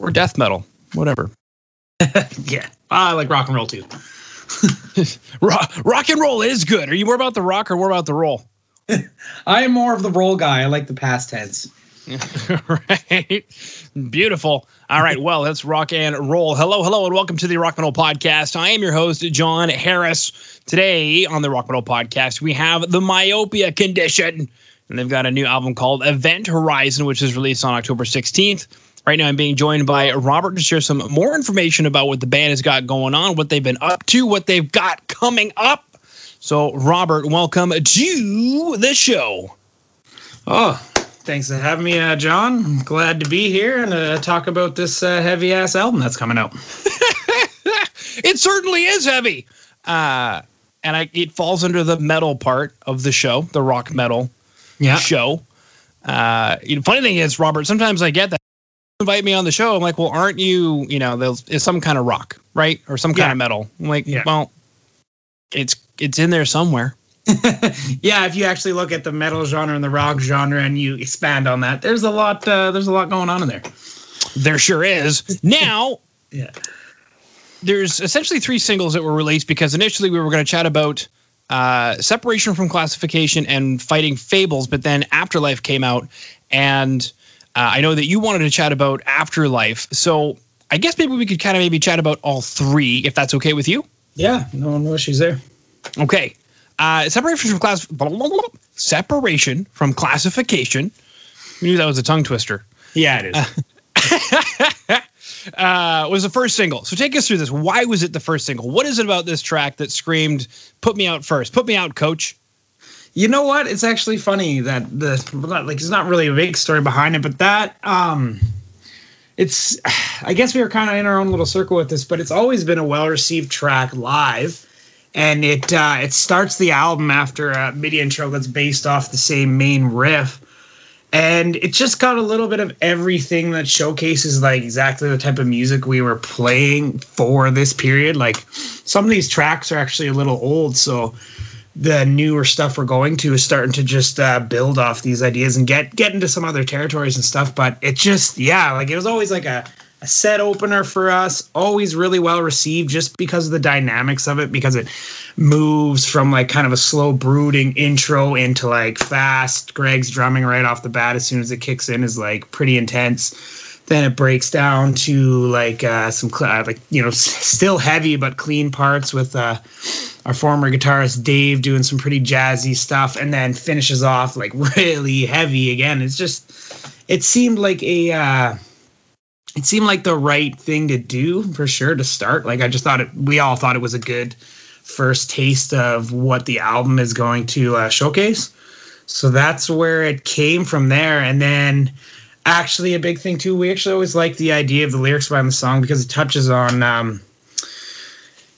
or death metal, whatever. yeah, I like rock and roll too. rock, rock and roll is good. Are you more about the rock or more about the roll? I am more of the roll guy. I like the past tense. right. Beautiful. All right. Well, let's rock and roll. Hello, hello, and welcome to the Rock Metal Podcast. I am your host, Jon Harris. Today on the Rock Metal Podcast, we have the Myopia Condition, and they've got a new album called Event Horizon, which is released on October 16th. Right now, I'm being joined by Robert to share some more information about what the band has got going on, what they've been up to, what they've got coming up. So, Robert, welcome to the show. Oh, thanks for having me, uh, Jon. I'm glad to be here and uh, talk about this uh, heavy ass album that's coming out. it certainly is heavy. Uh, and I, it falls under the metal part of the show, the rock metal yeah. show. Uh, you know, funny thing is, Robert, sometimes I get that invite me on the show. I'm like, well, aren't you, you know, there's some kind of rock, right? Or some kind yeah. of metal. I'm like, yeah. well, it's it's in there somewhere. yeah, if you actually look at the metal genre and the rock genre and you expand on that, there's a lot uh, there's a lot going on in there. There sure is. Now, yeah. There's essentially three singles that were released because initially we were going to chat about uh, separation from classification and fighting fables, but then Afterlife came out and uh, I know that you wanted to chat about Afterlife, so I guess maybe we could kind of maybe chat about all three, if that's okay with you. Yeah, no, no issues there. Okay, uh, separation from class, separation from classification. We knew that was a tongue twister. Yeah, it is. uh, was the first single. So take us through this. Why was it the first single? What is it about this track that screamed, "Put me out first. Put me out, coach"? You know what? It's actually funny that the like it's not really a big story behind it, but that um it's I guess we were kind of in our own little circle with this, but it's always been a well received track live. And it uh, it starts the album after a MIDI intro that's based off the same main riff. And it just got a little bit of everything that showcases like exactly the type of music we were playing for this period. Like some of these tracks are actually a little old, so the newer stuff we're going to is starting to just uh, build off these ideas and get get into some other territories and stuff. But it just yeah, like it was always like a, a set opener for us, always really well received just because of the dynamics of it, because it moves from like kind of a slow brooding intro into like fast. Greg's drumming right off the bat as soon as it kicks in is like pretty intense then it breaks down to like uh, some cl- like you know still heavy but clean parts with uh, our former guitarist Dave doing some pretty jazzy stuff, and then finishes off like really heavy again. It's just it seemed like a uh, it seemed like the right thing to do for sure to start. Like I just thought it. We all thought it was a good first taste of what the album is going to uh, showcase. So that's where it came from there, and then actually a big thing too. We actually always like the idea of the lyrics behind the song because it touches on. Um,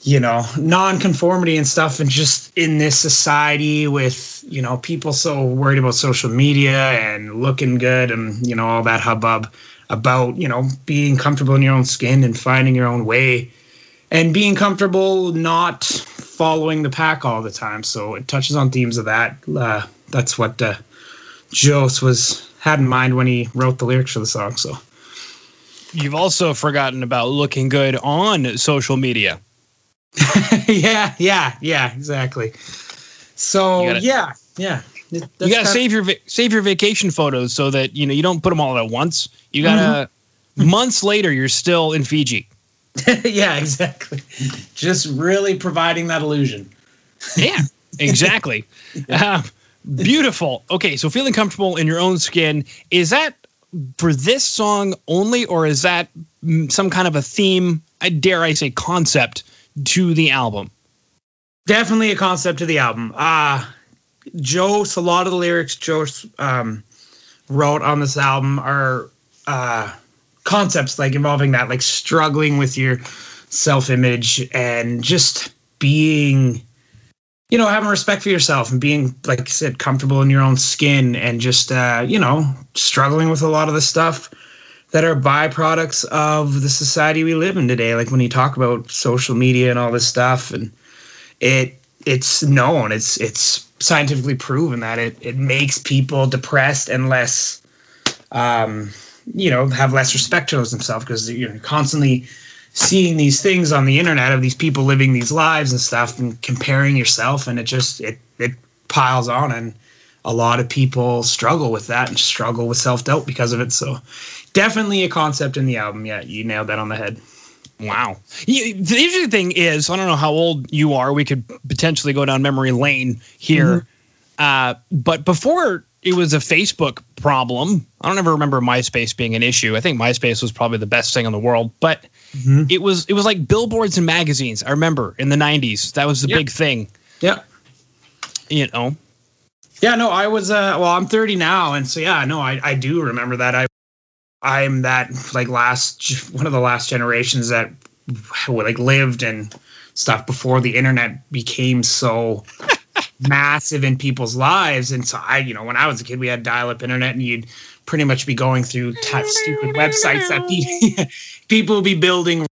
you know nonconformity and stuff and just in this society with you know people so worried about social media and looking good and you know all that hubbub about you know being comfortable in your own skin and finding your own way and being comfortable not following the pack all the time. So it touches on themes of that. Uh, that's what uh, was had in mind when he wrote the lyrics for the song so. You've also forgotten about looking good on social media yeah, yeah, yeah, exactly. So gotta, yeah, yeah. you gotta save your save your vacation photos so that you know you don't put them all at once. You gotta mm-hmm. months later you're still in Fiji. yeah, exactly. Just really providing that illusion. yeah, exactly. Uh, beautiful. Okay, so feeling comfortable in your own skin is that for this song only, or is that some kind of a theme? I dare I say concept to the album? Definitely a concept to the album. Uh Jos, a lot of the lyrics Jos um, wrote on this album are uh, concepts like involving that, like struggling with your self image and just being, you know, having respect for yourself and being, like I said, comfortable in your own skin and just, uh, you know, struggling with a lot of the stuff that are byproducts of the society we live in today. Like when you talk about social media and all this stuff, and it it's known, it's it's scientifically proven that it it makes people depressed and less um, you know have less respect towards themselves because you're constantly seeing these things on the internet of these people living these lives and stuff and comparing yourself and it just it it piles on and a lot of people struggle with that and struggle with self-doubt because of it so definitely a concept in the album yeah you nailed that on the head Wow. the interesting thing is, I don't know how old you are. We could potentially go down memory lane here. Mm-hmm. Uh, but before it was a Facebook problem, I don't ever remember MySpace being an issue. I think MySpace was probably the best thing in the world. But mm-hmm. it was it was like billboards and magazines. I remember in the '90s that was the yep. big thing. Yeah. You know. Yeah. No, I was. Uh, well, I'm 30 now, and so yeah, no, I I do remember that. I I'm that like last one of the last generations that like lived and stuff before the internet became so massive in people's lives. And so I, you know, when I was a kid, we had dial-up internet, and you'd pretty much be going through t- stupid websites that people would be building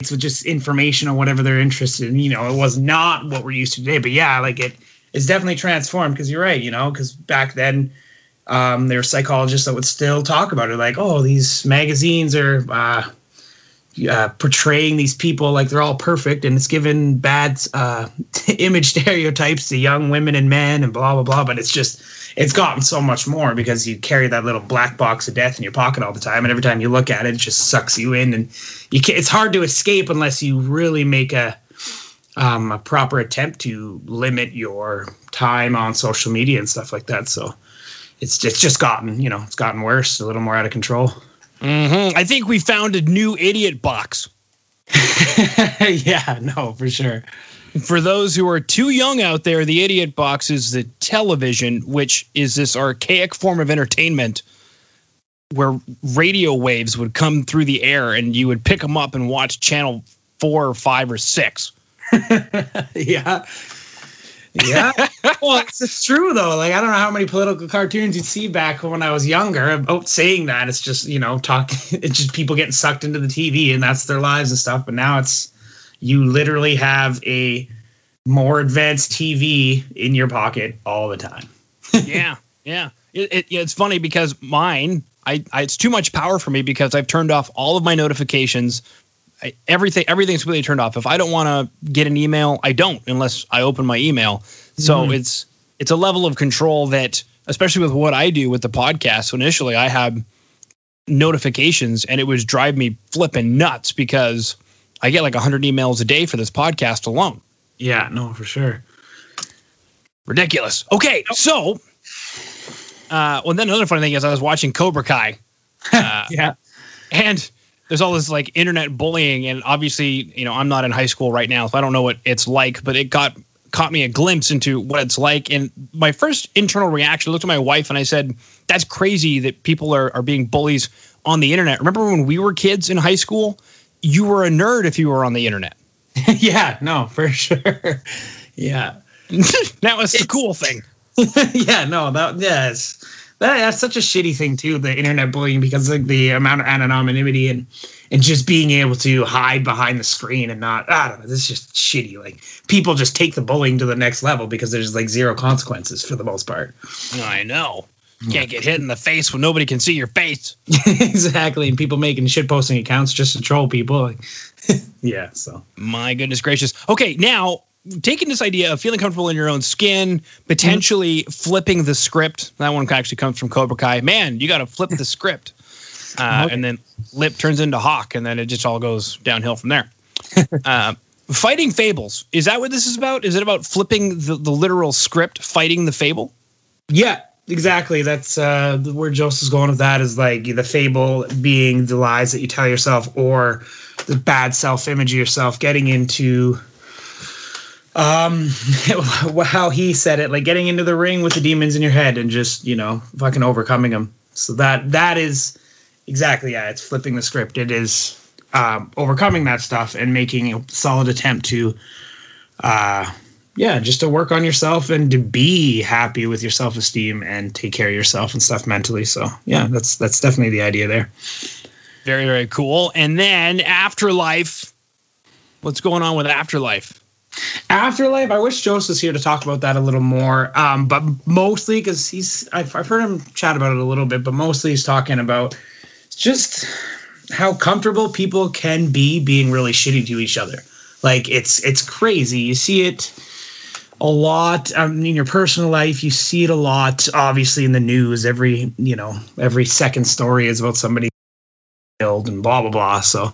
with just information or whatever they're interested in. You know, it was not what we're used to today. But yeah, like it is definitely transformed because you're right. You know, because back then um, there were psychologists that would still talk about it, like, oh, these magazines are uh, uh, portraying these people like they're all perfect, and it's given bad uh, image stereotypes to young women and men, and blah blah blah. But it's just it's gotten so much more because you carry that little black box of death in your pocket all the time, and every time you look at it, it just sucks you in, and you can, it's hard to escape unless you really make a um, a proper attempt to limit your time on social media and stuff like that. So it's it's just gotten you know it's gotten worse, a little more out of control. Mm-hmm. I think we found a new idiot box. yeah, no, for sure. For those who are too young out there, the idiot box is the television, which is this archaic form of entertainment where radio waves would come through the air and you would pick them up and watch channel four or five or six. yeah. Yeah. well, it's, it's, true though. Like I don't know how many political cartoons you'd see back when I was younger about saying that. It's just you know talk. It's just people getting sucked into the TV and that's their lives and stuff. But now it's you literally have a more advanced TV in your pocket all the time. yeah, yeah. It, it, it's funny because mine, I, I, it's too much power for me because I've turned off all of my notifications I, everything everything's really turned off. If I don't want to get an email, I don't unless I open my email. So mm-hmm. it's it's a level of control that, especially with what I do with the podcast. So initially, I had notifications, and it was drive me flipping nuts because I get like 100 emails a day for this podcast alone. Yeah, no, for sure. Ridiculous. Okay, so, uh, well, then another funny thing is I was watching Cobra Kai. Uh, yeah, and there's all this like internet bullying, and obviously, you know, I'm not in high school right now, so I don't know what it's like, but it got caught me a glimpse into what it's like. And my first internal reaction, I looked at my wife and I said, That's crazy that people are, are being bullies on the internet. Remember when we were kids in high school? You were a nerd if you were on the internet. yeah, no, for sure. yeah. that was the cool thing. yeah, no, that yes that, that's such a shitty thing too, the internet bullying, because like the amount of anonymity and and just being able to hide behind the screen and not I don't know, this is just shitty. Like people just take the bullying to the next level because there's like zero consequences for the most part. I know. Can't get hit in the face when nobody can see your face. exactly. And people making shit posting accounts just to troll people. Yeah, so my goodness gracious. Okay, now taking this idea of feeling comfortable in your own skin, potentially mm-hmm. flipping the script. That one actually comes from Cobra Kai. Man, you got to flip the script. Uh, okay. And then Lip turns into Hawk, and then it just all goes downhill from there. uh, fighting fables. Is that what this is about? Is it about flipping the, the literal script, fighting the fable? Yeah, exactly. That's uh, where Joseph's going with that is like the fable being the lies that you tell yourself or the bad self image of yourself, getting into um, how he said it, like getting into the ring with the demons in your head and just you know fucking overcoming them. So that that is exactly yeah, it's flipping the script. It is um, overcoming that stuff and making a solid attempt to, uh, yeah, just to work on yourself and to be happy with your self esteem and take care of yourself and stuff mentally. So yeah, that's that's definitely the idea there. Very very cool. And then afterlife. What's going on with afterlife? Afterlife, I wish Joseph was here to talk about that a little more. Um, but mostly because he's, I've, I've heard him chat about it a little bit, but mostly he's talking about just how comfortable people can be being really shitty to each other. Like it's it's crazy. You see it a lot um, in your personal life. You see it a lot, obviously, in the news. Every you know, every second story is about somebody killed and blah blah blah. So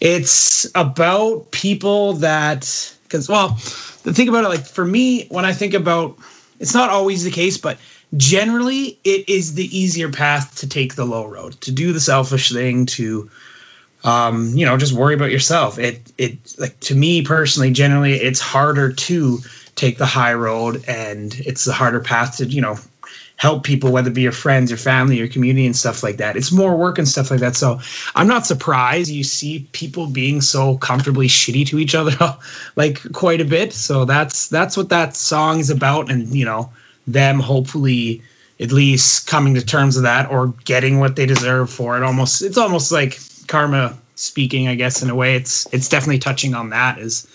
it's about people that because well, the thing about it, like for me, when I think about, it's not always the case, but generally it is the easier path to take the low road, to do the selfish thing, to um, you know, just worry about yourself. It it like to me personally, generally, it's harder to take the high road, and it's the harder path to you know help people, whether it be your friends, your family, your community, and stuff like that. It's more work and stuff like that. So I'm not surprised you see people being so comfortably shitty to each other, like quite a bit. So that's that's what that song is about, and you know them hopefully at least coming to terms with that or getting what they deserve for it. Almost it's almost like karma speaking, I guess in a way. It's it's definitely touching on that is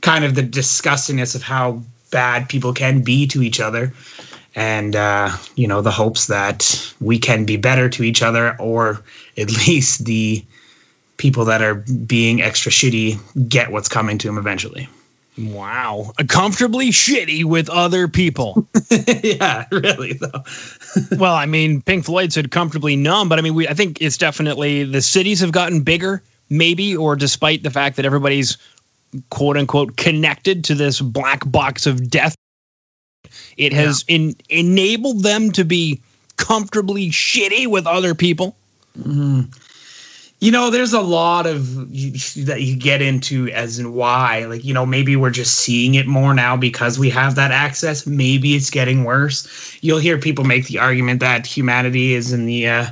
kind of the disgustingness of how bad people can be to each other and uh, you know the hopes that we can be better to each other or at least the people that are being extra shitty get what's coming to them eventually. Wow. Comfortably shitty with other people. Yeah really though. Well i mean pink floyd said comfortably numb but i mean we i think it's definitely the cities have gotten bigger maybe or despite the fact that everybody's quote unquote connected to this black box of death it has yeah. in, enabled them to be comfortably shitty with other people. Mm-hmm. You know, there's a lot of that you get into as in why. Like, you know, maybe we're just seeing it more now because we have that access. Maybe it's getting worse. You'll hear people make the argument that humanity is in the uh,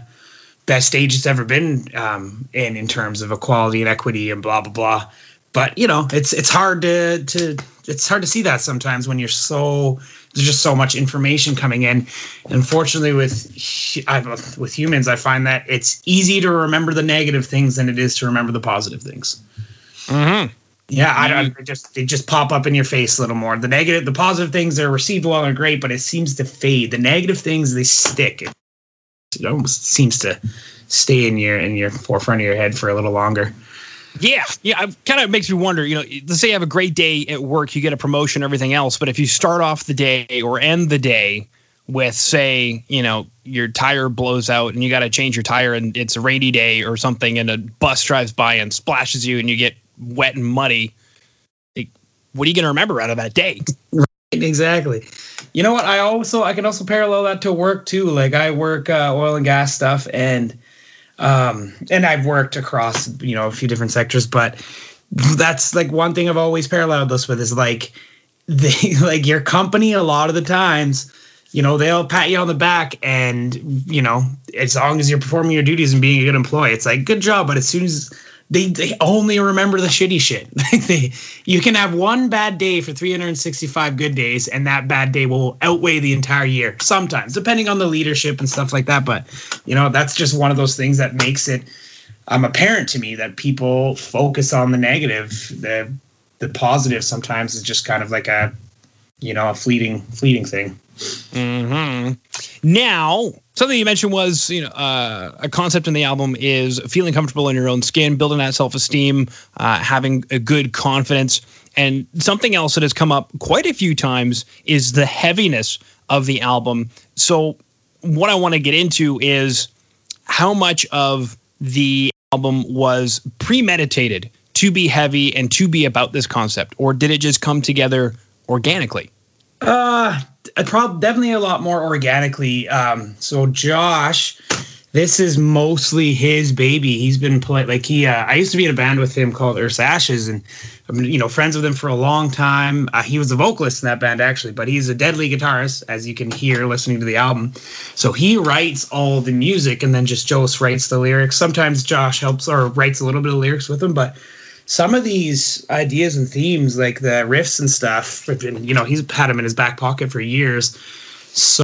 best stage it's ever been um, in in terms of equality and equity and blah blah blah. But you know, it's it's hard to to it's hard to see that sometimes when you're so there's just so much information coming in. Unfortunately, with with humans, I find that it's easy to remember the negative things than it is to remember the positive things. Mm-hmm. Yeah, I don't I just they just pop up in your face a little more. The negative, the positive things are received well and great, but it seems to fade. The negative things they stick. It almost seems to stay in your in your forefront of your head for a little longer. Yeah, yeah. It kind of makes me wonder. You know, let's say you have a great day at work, you get a promotion, everything else. But if you start off the day or end the day with, say, you know, your tire blows out and you got to change your tire, and it's a rainy day or something, and a bus drives by and splashes you, and you get wet and muddy. What are you going to remember out of that day? Right, exactly. You know what? I also I can also parallel that to work too. Like I work uh, oil and gas stuff, and um, and I've worked across, you know, a few different sectors, but that's like one thing I've always paralleled this with is like they like your company a lot of the times, you know, they'll pat you on the back and you know, as long as you're performing your duties and being a good employee, it's like good job. But as soon as they, they only remember the shitty shit. they, you can have one bad day for 365 good days, and that bad day will outweigh the entire year. Sometimes, depending on the leadership and stuff like that. But you know, that's just one of those things that makes it um, apparent to me that people focus on the negative. The the positive sometimes is just kind of like a you know a fleeting fleeting thing. Mm-hmm. Now, something you mentioned was you know uh, a concept in the album is feeling comfortable in your own skin, building that self esteem, uh, having a good confidence, and something else that has come up quite a few times is the heaviness of the album. So, what I want to get into is how much of the album was premeditated to be heavy and to be about this concept, or did it just come together organically? Uh, probably definitely a lot more organically. Um, so Josh, this is mostly his baby. He's been playing like he. Uh, I used to be in a band with him called Earth's Ashes, and I've been you know friends with him for a long time. Uh, he was a vocalist in that band actually, but he's a deadly guitarist, as you can hear listening to the album. So he writes all the music, and then just Jost writes the lyrics. Sometimes Josh helps or writes a little bit of lyrics with him, but some of these ideas and themes, like the riffs and stuff, you know, he's had them in his back pocket for years. So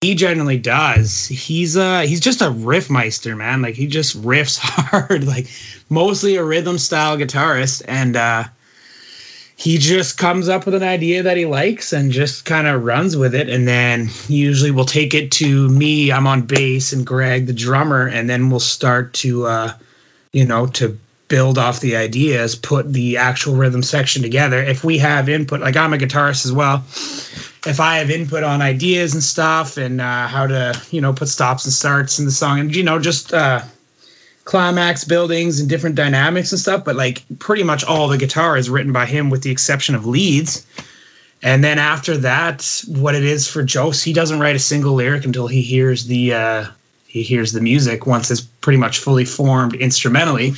he generally does. He's uh he's just a riff meister, man. Like he just riffs hard, like mostly a rhythm style guitarist, and uh he just comes up with an idea that he likes and just kind of runs with it and then usually we'll take it to me i'm on bass and greg the drummer and then we'll start to uh you know to build off the ideas put the actual rhythm section together if we have input like i'm a guitarist as well if i have input on ideas and stuff and uh how to you know put stops and starts in the song and you know just uh climax buildings and different dynamics and stuff, but like pretty much all the guitar is written by him with the exception of leads. And then after that, what it is for Jose, he doesn't write a single lyric until he hears the uh, he hears the music once it's pretty much fully formed instrumentally,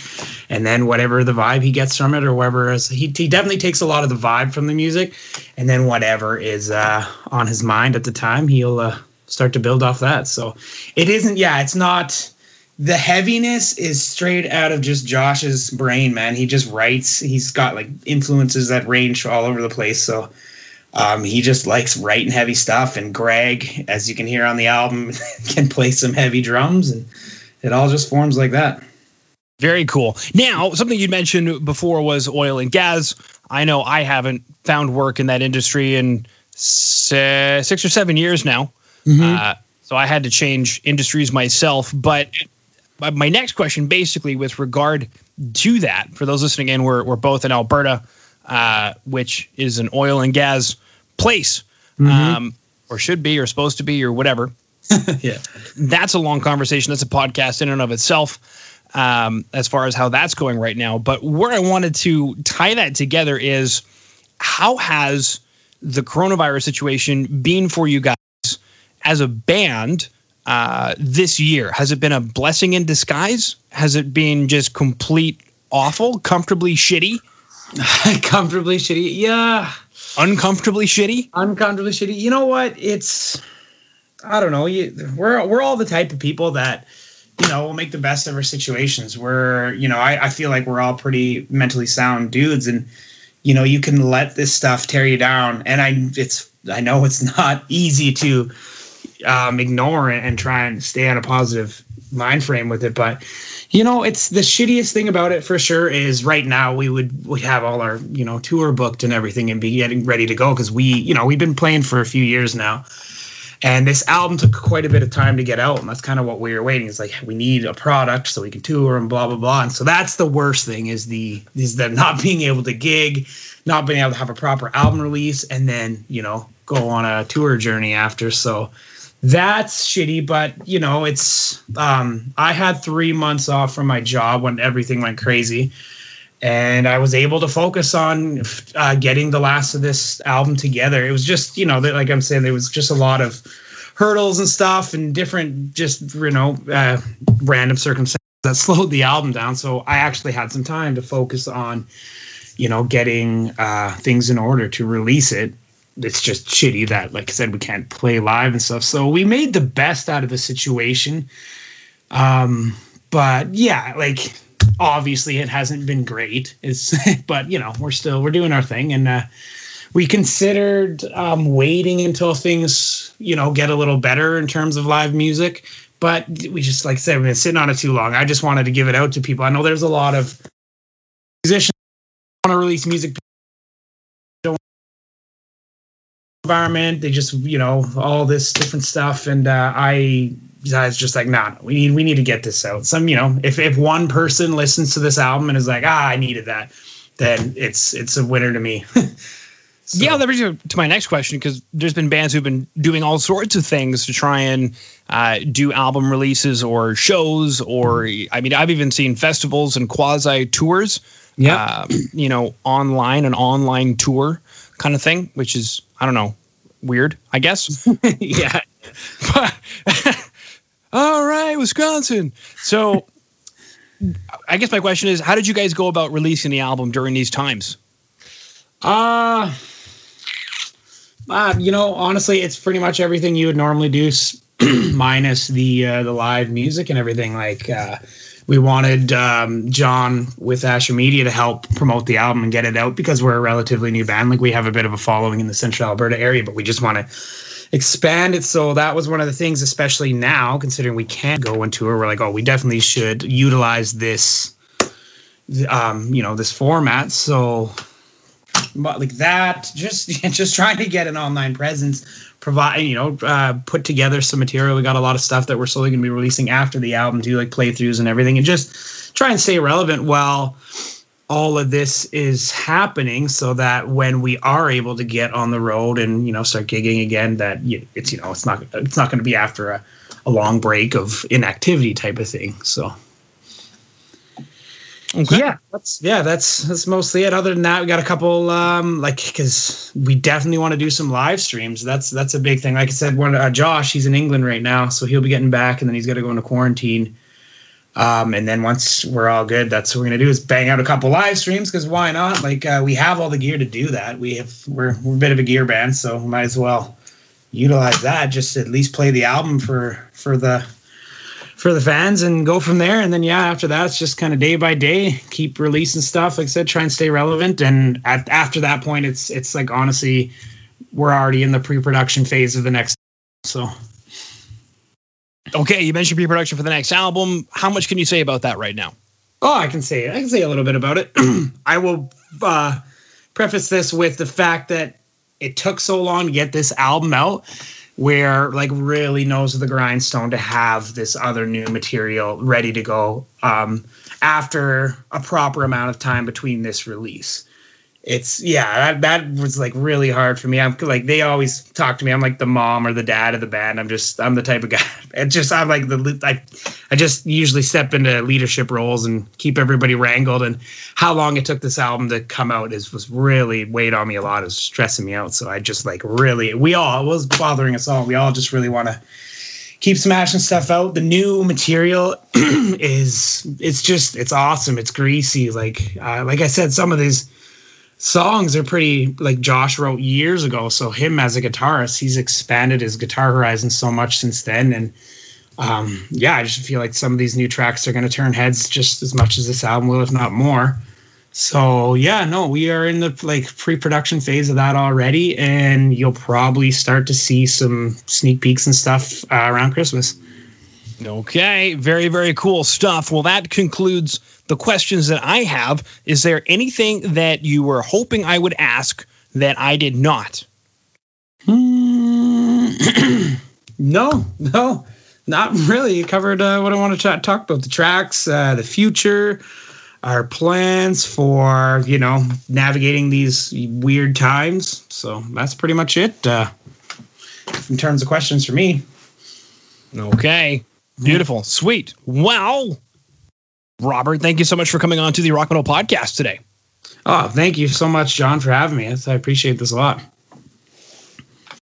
and then whatever the vibe he gets from it or whatever is he he definitely takes a lot of the vibe from the music, and then whatever is uh, on his mind at the time, he'll uh, start to build off that. So it isn't, yeah, it's not the heaviness is straight out of just Josh's brain, man. He just writes. He's got like influences that range all over the place. So um, he just likes writing heavy stuff. And Greg, as you can hear on the album, can play some heavy drums, and it all just forms like that. Very cool. Now, something you mentioned before was oil and gas. I know I haven't found work in that industry in six or seven years now. Mm-hmm. Uh, so I had to change industries myself. But my next question, basically, with regard to that, for those listening in, we're, we're both in Alberta, uh, which is an oil and gas place, mm-hmm. um, or should be, or supposed to be, or whatever. yeah. That's a long conversation. That's a podcast in and of itself, um, as far as how that's going right now. But where I wanted to tie that together is how has the coronavirus situation been for you guys as a band? uh, this year? Has it been a blessing in disguise? Has it been just complete awful, comfortably shitty? comfortably shitty, yeah. Uncomfortably shitty. Uncomfortably shitty. You know what? It's I don't know. You, we're we're all the type of people that you know will make the best of our situations. We're you know I, I feel like we're all pretty mentally sound dudes, and you know you can let this stuff tear you down. And I it's I know it's not easy to um, ignore it and try and stay on a positive mind frame with it. But you know, it's the shittiest thing about it for sure is right now we would we have all our you know tour booked and everything and be getting ready to go because we you know we've been playing for a few years now. And this album took quite a bit of time to get out, and that's kind of what we were waiting. It's like we need a product so we can tour and blah blah blah. And so that's the worst thing is the is the not being able to gig, not being able to have a proper album release, and then you know go on a tour journey after. So that's shitty but you know it's um i had three months off from my job when everything went crazy and i was able to focus on uh, getting the last of this album together it was just you know like i'm saying there was just a lot of hurdles and stuff and different just you know uh, random circumstances that slowed the album down so i actually had some time to focus on you know getting uh, things in order to release it it's just shitty that, like I said, we can't play live and stuff. So we made the best out of the situation. Um, but yeah, like obviously it hasn't been great. It's but you know we're still we're doing our thing, and uh, we considered um, waiting until things you know get a little better in terms of live music. But we just like I said, we've been sitting on it too long. I just wanted to give it out to people. I know there's a lot of musicians want to release music environment. They just, you know, all this different stuff. And uh, I, I was just like, nah, we need, we need to get this out. Some, you know, if, if one person listens to this album and is like, ah, I needed that, then it's, it's a winner to me. So. Yeah, that brings me to my next question because there's been bands who've been doing all sorts of things to try and uh, do album releases or shows, or I mean, I've even seen festivals and quasi tours. Yeah, uh, you know, online an online tour kind of thing, which is I don't know, weird, I guess. yeah. But, all right, Wisconsin. So I guess my question is how did you guys go about releasing the album during these times? Uh uh, you know, honestly, it's pretty much everything you would normally do, minus the uh, the live music and everything. Like, uh, we wanted um, John with Asher Media to help promote the album and get it out because we're a relatively new band. Like we have a bit of a following in the Central Alberta area, but we just want to expand it. So that was one of the things, especially now, considering we can't go on tour. We're like, oh, we definitely should utilize this, um, you know, this format. So but like that. Just just trying to get an online presence, provide you know, uh, put together some material. We got a lot of stuff that we're slowly going to be releasing after the album, do like playthroughs and everything, and just try and stay relevant while all of this is happening so that when we are able to get on the road and you know start gigging again that it's you know it's not it's not going to be after a, a long break of inactivity type of thing so Okay. Yeah, that's yeah, that's that's mostly it. Other than that, we got a couple um like because we definitely want to do some live streams. That's that's a big thing. Like I said, one uh, Josh, he's in England right now, so he'll be getting back, and then he's got to go into quarantine. Um, and then once we're all good, that's what we're gonna do is bang out a couple live streams because why not? Like uh, we have all the gear to do that. We have we're we're a bit of a gear band, so might as well utilize that. Just at least play the album for for the for the fans and go from there. And then yeah, after that, it's just kind of day by day, keep releasing stuff. Like I said, try and stay relevant. And at, after that point, it's it's like honestly, we're already in the pre-production phase of the next. So Okay, you mentioned pre-production for the next album. How much can you say about that right now? Oh, I can say I can say a little bit about it. I will uh, preface this with the fact that it took so long to get this album out where like really knows the grindstone to have this other new material ready to go um, after a proper amount of time between this release it's yeah that, that was like really hard for me. I'm like they always talk to me. I'm like the mom or the dad of the band. I'm just i'm the type of guy. It's just i'm like the i, I just usually step into leadership roles and keep everybody wrangled. And how long it took this album to come out is was really weighed on me a lot. It was stressing me out. So i just like really we all was bothering us all. We all just really want to keep smashing stuff out. The new material is it's just it's awesome. It's greasy. Like uh, like i said some of these songs are pretty like Josh wrote years ago. So him as a guitarist, he's expanded his guitar horizon so much since then. And um, yeah, I just feel like some of these new tracks are going to turn heads just as much as this album will, if not more. So yeah, no, we are in the like pre-production phase of that already, and you'll probably start to see some sneak peeks and stuff uh, around Christmas. Okay, very very cool stuff. Well, that concludes the questions that I have. Is there anything that you were hoping I would ask that I did not? no, no, not really. You covered uh, what I want to talk about the tracks, uh, the future, our plans for, you know, navigating these weird times. So that's pretty much it uh, in terms of questions for me. Okay. Beautiful. Sweet. Well, Robert, thank you so much for coming on to the Rock Metal Podcast today. Oh, thank you so much, Jon, for having me. I appreciate this a lot.